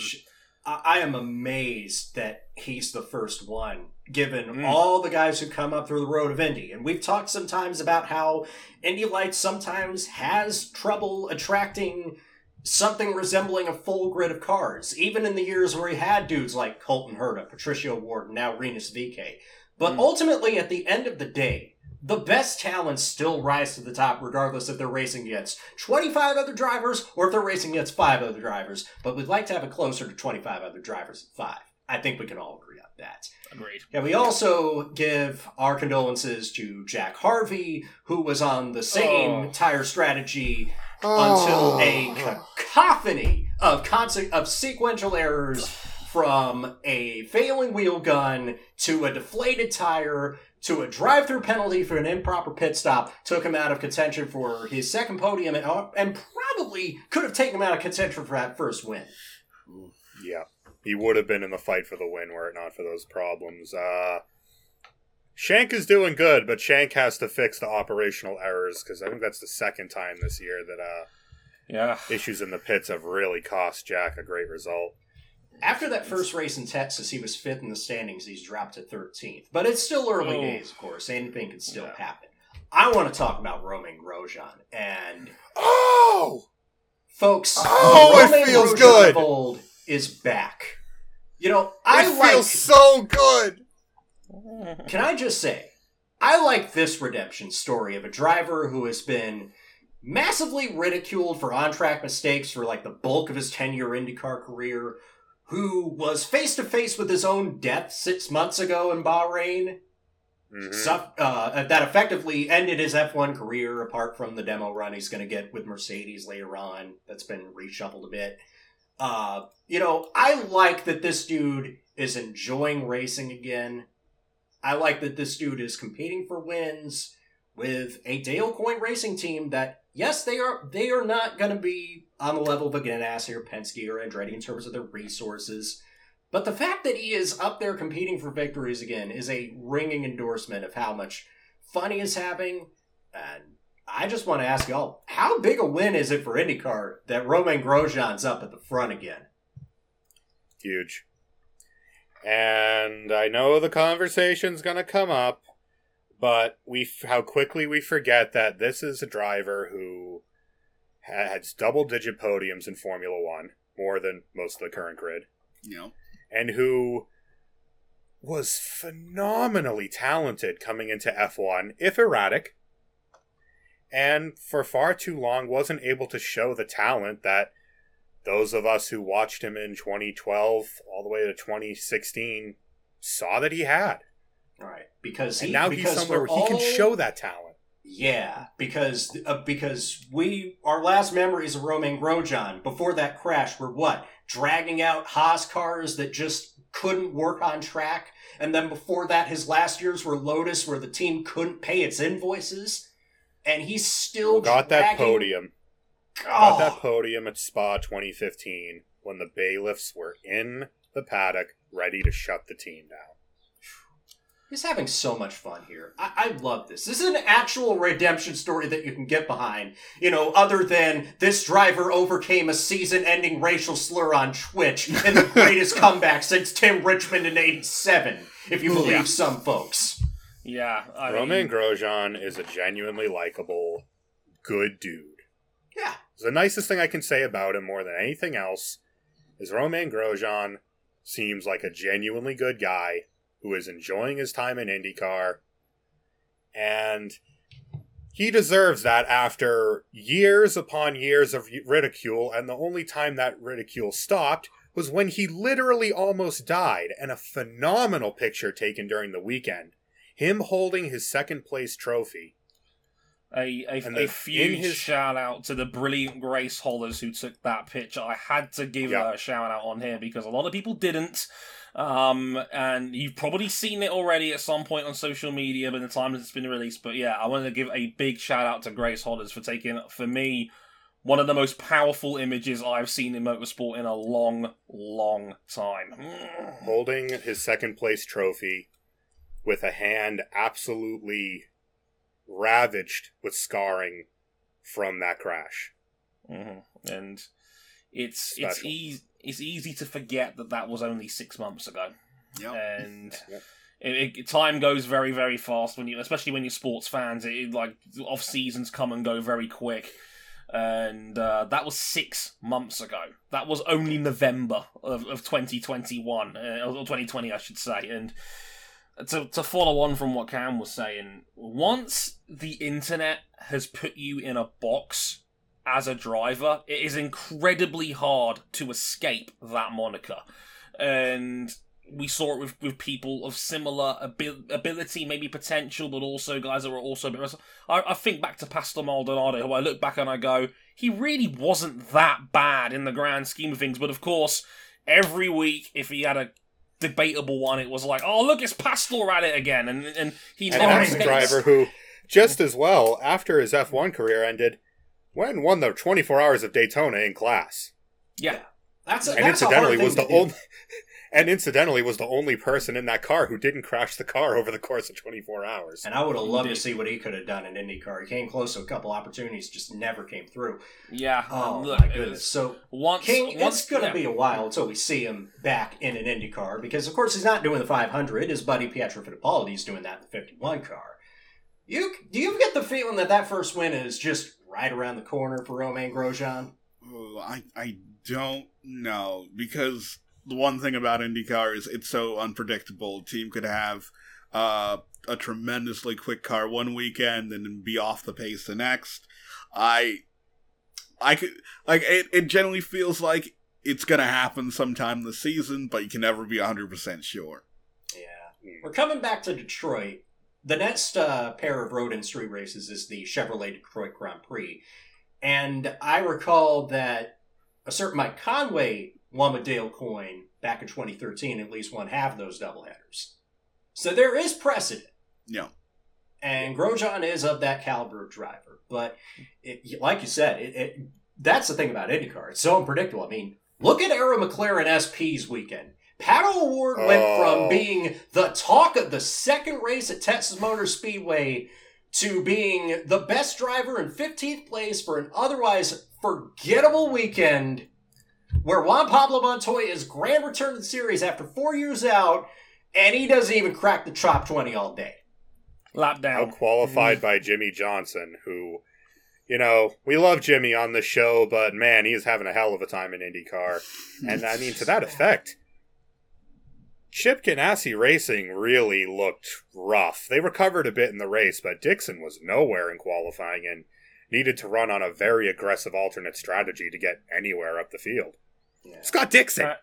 I am amazed that he's the first one, given mm. all the guys who come up through the road of Indy. And we've talked sometimes about how Indy Lights sometimes has trouble attracting something resembling a full grid of cars, even in the years where he had dudes like Colton Herta, Patricio O'Ward, and now Rinus VeeKay. But mm. ultimately, at the end of the day, the best talents still rise to the top regardless if they're racing against 25 other drivers or if they're racing against five other drivers. But we'd like to have it closer to 25 other drivers than five. I think we can all agree on that. Agreed. Yeah, we also give our condolences to Jack Harvey, who was on the same oh. tire strategy oh. until a cacophony of, conse- of sequential errors from a failing wheel gun to a deflated tire to a drive-through penalty for an improper pit stop took him out of contention for his second podium and, uh, and probably could have taken him out of contention for that first win. Yeah, he would have been in the fight for the win were it not for those problems. Uh, Shank is doing good, but Shank has to fix the operational errors because I think that's the second time this year that uh, yeah issues in the pits have really cost Jack a great result. After that first race in Texas, he was fifth in the standings. He's dropped to 13th. But it's still early oh. days, of course. Anything can still yeah. happen. I want to talk about Romain Grosjean. And. Oh! Folks, oh, Romain it feels Grosjean good. old is back. You know, I it like. feels so good. Can I just say, I like this redemption story of a driver who has been massively ridiculed for on track mistakes for like the bulk of his 10 year IndyCar career, who was face to face with his own death six months ago in Bahrain. Mm-hmm. uh, that effectively ended his F1 career, apart from the demo run he's going to get with Mercedes later on. That's been reshuffled a bit. Uh, you know, I like that this dude is enjoying racing again. I like that this dude is competing for wins with a Dale Coyne racing team that, yes, they are they are not going to be on the level of a Ganassi or Penske or Andretti in terms of their resources. But the fact that he is up there competing for victories again is a ringing endorsement of how much fun he is having. And I just want to ask y'all, how big a win is it for IndyCar that Romain Grosjean's up at the front again? Huge. And I know the conversation's going to come up, but we how quickly we forget that this is a driver who has double digit podiums in Formula One, more than most of the current grid. Yeah. And who was phenomenally talented coming into F1, if erratic, and for far too long wasn't able to show the talent that those of us who watched him in 2012 all the way to 2016 saw that he had. Right, because he, and now he's somewhere where he can show that talent. Yeah, because uh, because we our last memories of Romain Grosjean before that crash were what dragging out Haas cars that just couldn't work on track, and then before that his last years were Lotus where the team couldn't pay its invoices, and he's still got dragging... that podium. Oh. Got that podium at Spa 2015 when the bailiffs were in the paddock ready to shut the team down. He's having so much fun here. I, I love this. This is an actual redemption story that you can get behind. You know, other than this driver overcame a season-ending racial slur on Twitch in the greatest comeback since Tim Richmond in '87, if you believe yeah. some folks. Yeah, I Romain mean... Grosjean is a genuinely likable, good dude. Yeah, the nicest thing I can say about him more than anything else is Romain Grosjean seems like a genuinely good guy who is enjoying his time in IndyCar. And he deserves that after years upon years of ridicule. And the only time that ridicule stopped was when he literally almost died. And a phenomenal picture taken during the weekend. Him holding his second place trophy A a, a huge in his- shout out to the brilliant Grace Hollars who took that picture. I had to give Yeah. her a shout out on here because a lot of people didn't. Um, and you've probably seen it already at some point on social media by the time it's been released. But yeah, I wanted to give a big shout out to Grace Hollars for taking, for me, one of the most powerful images I've seen in motorsport in a long, long time. holding his second place trophy with a hand absolutely ravaged with scarring from that crash. hmm And it's it's easy it's easy to forget that that was only six months ago, Yep. and Yep. it, it, time goes very very fast when you, especially when you're sports fans. It, it, like off seasons come and go very quick, and uh, that was six months ago. That was only November of, of 2021 uh, or 2020, I should say, and. To, to follow on from what Cam was saying, once the internet has put you in a box as a driver, it is incredibly hard to escape that moniker. And we saw it with, with people of similar abil- ability, maybe potential, but also guys that were also a bit. I, I think back to Pastor Maldonado, who I look back and I go, he really wasn't that bad in the grand scheme of things. But of course, every week, if he had a debatable one, it was like, oh, look, it's Pastor at it again. And, and he And that's a driver who, just as well, after his F1 career ended, went and won the 24 Hours of Daytona in class. Yeah. That's a, and that's a incidentally hard was the to only and incidentally was the only person in that car who didn't crash the car over the course of 24 hours. And I would have loved to see what he could have done in IndyCar. He came close to a couple opportunities, just never came through. Yeah. Oh look, my goodness! So Once, King, once, it's going to yeah. be a while until we see him back in an Indy car because, of course, he's not doing the 500. His buddy Pietro Fittipaldi's doing that in the 51 car. You do you get the feeling that that first win is just right around the corner for Romain Grosjean? Oh, I I don't know because the one thing about IndyCar is it's so unpredictable. A team could have uh, a tremendously quick car one weekend and be off the pace the next. I I could like it. It generally feels like it's gonna happen sometime this season, but you can never be hundred percent sure. Yeah, we're coming back to Detroit. The next uh, pair of road and street races is the Chevrolet Detroit Grand Prix, and I recall that a certain Mike Conway won with Dale Coyne back in 2013, at least one half of those doubleheaders. So there is precedent. Yeah. and Grosjean is of that caliber of driver. But it, like you said, it, it, that's the thing about IndyCar. It's so unpredictable. I mean, look at Arrow McLaren SP's weekend. Pato O'Ward went Oh. from being the talk of the second race at Texas Motor Speedway to being the best driver in 15th place for an otherwise forgettable weekend where Juan Pablo Montoya is grand return to the series after four years out, and he doesn't even crack the top 20 all day. lap down. Out qualified mm-hmm. by Jimmie Johnson, who, you know, we love Jimmie on the show, but man, he is having a hell of a time in IndyCar. And I mean, to that effect, Chip Ganassi Racing really looked rough. They recovered a bit in the race, but Dixon was nowhere in qualifying and needed to run on a very aggressive alternate strategy to get anywhere up the field. Yeah. Scott Dixon! Uh,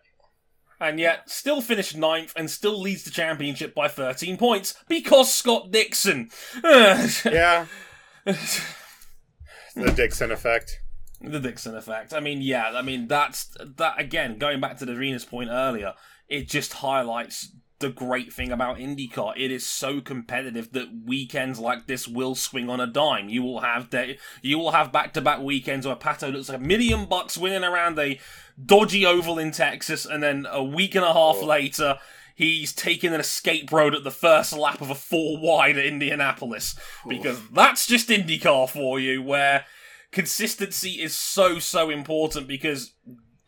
and yet still finished ninth and still leads the championship by 13 points because Scott Dixon. yeah, the Dixon effect. the Dixon effect. I mean, yeah, I mean that's that again. Going back to the Venus point earlier, it just highlights the great thing about IndyCar. It is so competitive that weekends like this will swing on a dime. You will have day, you will have back to back weekends where Pato looks like a million bucks winning around a dodgy oval in Texas, and then a week and a half Oh. later. He's taking an escape road at the first lap of a four wide at Indianapolis because that's just IndyCar for you, where consistency is so so important because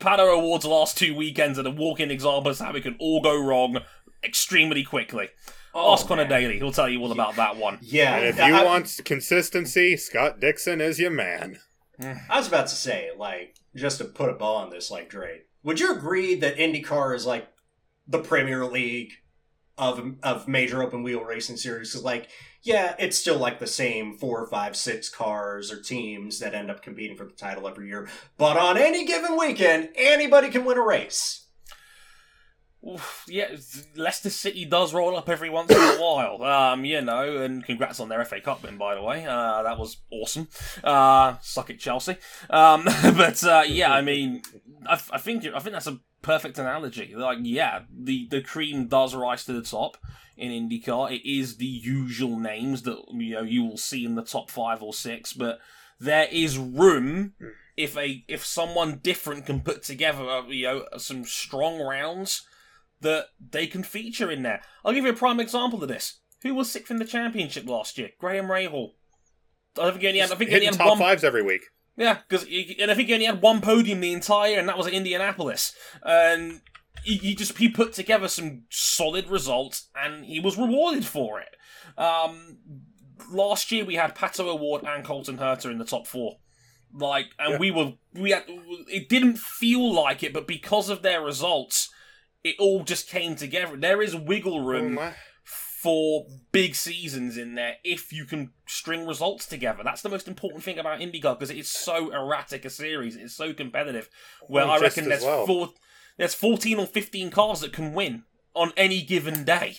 Pato O'Ward's last two weekends are the walk-in examples of how it can all go wrong extremely quickly. Oh, Ask Connor. Daly; he'll tell you all about that one. Yeah, And if you I- want consistency, Scott Dixon is your man. I was about to say, like, just to put a bow on this, like Dre, would you agree that IndyCar is like the Premier League of of major open wheel racing series is like, yeah, it's still like the same four, five, six cars or teams that end up competing for the title every year, but on any given weekend, anybody can win a race. Yeah, Leicester City does roll up every once in a while. Um, you know, and congrats on their FA Cup win, by the way. Uh, that was awesome. Uh, suck it, Chelsea. Um, but uh, yeah, I mean, I, I think I think that's a perfect analogy. Like, yeah, the the cream does rise to the top in IndyCar. It is the usual names that you know you will see in the top five or six, but there is room if a if someone different can put together uh, you know some strong rounds that they can feature in there. I'll give you a prime example of this. Who was sixth in the championship last year? Graham Rahal. I think he only had, I think he only had top one. fives every week. Yeah, because and I think he only had one podium the entire, and that was at Indianapolis. And he, he just he put together some solid results, and he was rewarded for it. Um, last year we had Pato O'Ward and Colton Herta in the top four. Like, and Yeah. we were we had it didn't feel like it, but because of their results, it all just came together. There is wiggle Oh, room my- for big seasons in there if you can string results together. That's the most important thing about IndyCar because it's so erratic a series. It's so competitive. Where Well, I reckon there's well. four, there's fourteen or fifteen cars that can win on any given day.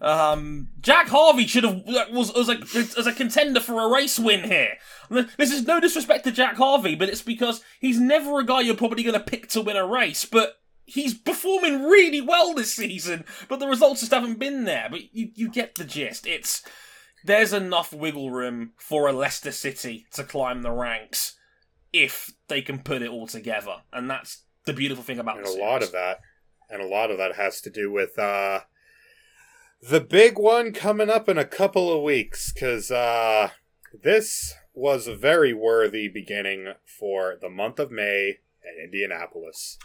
Um, Jack Harvey should have was as a as a contender for a race win here. This is no disrespect to Jack Harvey, but it's because he's never a guy you're probably going to pick to win a race. But he's performing really well this season, but the results just haven't been there. But you, you get the gist. It's there's enough wiggle room for a Leicester City to climb the ranks if they can put it all together, and that's the beautiful thing about and the a lot of that and a lot of that has to do with uh the big one coming up in a couple of weeks because uh this was a very worthy beginning for the month of may at indianapolis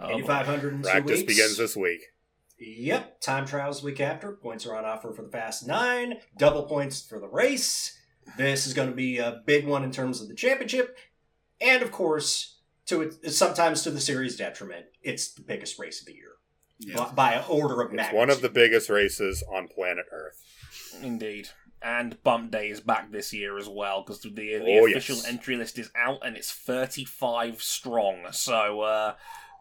Oh, 8,500 practice weeks. begins this week Yep, time trials week after. Points are on offer for the Fast Nine. Double points for the race. This is going to be a big one in terms of the championship, and of course, to it, sometimes to the series' detriment, it's the biggest race of the year Yeah. by, by an order of it's magnitude. one of the biggest races on planet earth Indeed. And Bump Day is back this year as well because the, the Oh, official yes. entry list is out and it's 35 strong. So uh,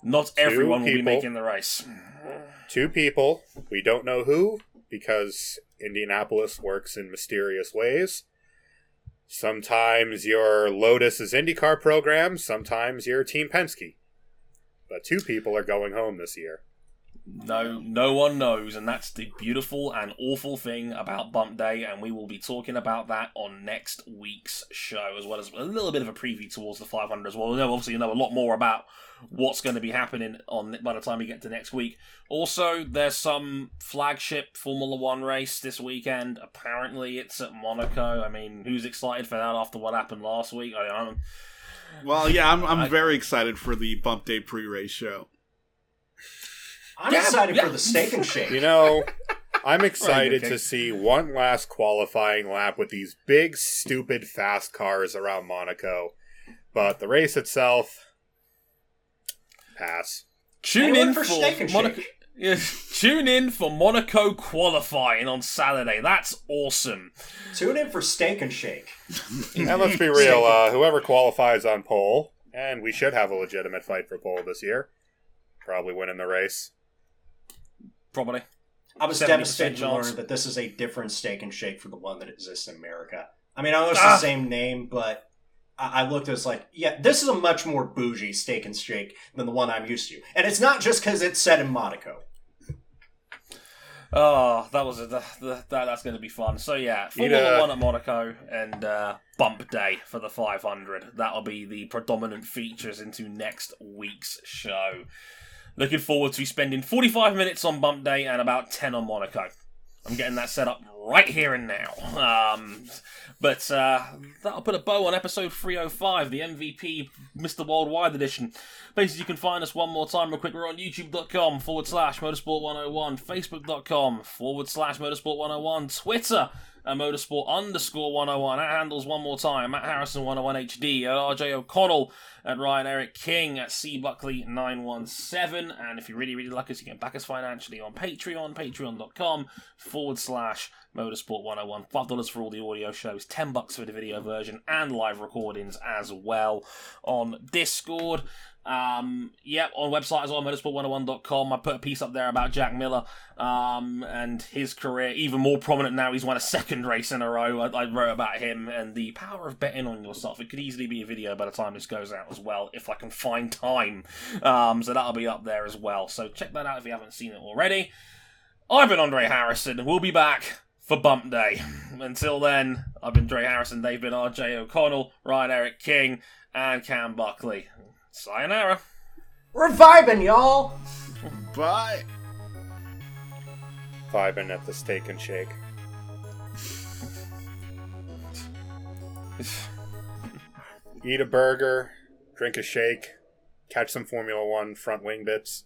not everyone will be people. making the race. two people we don't know who because indianapolis works in mysterious ways sometimes your lotus is indycar program sometimes your team penske but two people are going home this year No, no one knows, and that's the beautiful and awful thing about Bump Day, and we will be talking about that on next week's show, as well as a little bit of a preview towards the 500 as well. We'll know, obviously, you know a lot more about what's going to be happening on by the time we get to next week. Also, there's some flagship Formula One race this weekend. Apparently, it's at Monaco. I mean, who's excited for that after what happened last week? I, I'm, Well, yeah, I'm I'm I- very excited for the Bump Day pre-race show. I'm Yeah, excited yeah. for the steak and shake. you know i'm excited King. to see one last qualifying lap with these big stupid fast cars around monaco but the race itself pass Tune Anyone in for for, Steak and Monaco. Shake? Yeah, tune in for Monaco qualifying on Saturday. That's awesome. Tune in for steak and shake. And let's be real, uh, whoever qualifies on pole, and we should have a legitimate fight for pole this year, probably winning the race. Probably. I was devastated to learn that this is a different steak and shake for the one that exists in America. I mean, I know it's Ah. the same name, but I, I looked at it, it's like, yeah, this is a much more bougie steak and shake than the one I'm used to. And it's not just because it's set in Monaco. Oh, that was a, the, the, that. That's going to be fun. So yeah, Formula uh, One at Monaco and uh, Bump Day for the 500. That'll be the predominant features into next week's show. Looking forward to spending 45 minutes on Bump Day and about 10 on Monaco. I'm getting that set up right here and now. Um, but uh, that'll put a bow on episode 305, the MVP Mr. Worldwide edition. Basically, you can find us one more time real quick. We're on youtube.com forward slash motorsport 101, facebook.com forward slash motorsport 101, At motorsport underscore 101. At handles one more time at Harrison 101 HD, at RJ O'Connell, at Ryan Eric King, at C Buckley 917. And if you really, really like us, you can back us financially on Patreon, patreon.com forward slash Motorsport 101. $5 for all the audio shows, 10 bucks for the video version, and live recordings as well on Discord. Um, yep, on website as well, motorsport101.com. I put a piece up there about Jack Miller um, and his career, even more prominent now. He's won a second race in a row. I, I wrote about him and the power of betting on yourself. It could easily be a video by the time this goes out as well, if I can find time. Um, so that'll be up there as well. So check that out if you haven't seen it already. I've been Andre Harrison. We'll be back for Bump Day. Until then, I've been Dre Harrison, they've been RJ O'Connell, Ryan Eric King, and Cam Buckley. Sayonara. We're vibing, y'all. Bye. Vibing at the steak and shake. Eat a burger, drink a shake, catch some Formula One front wing bits.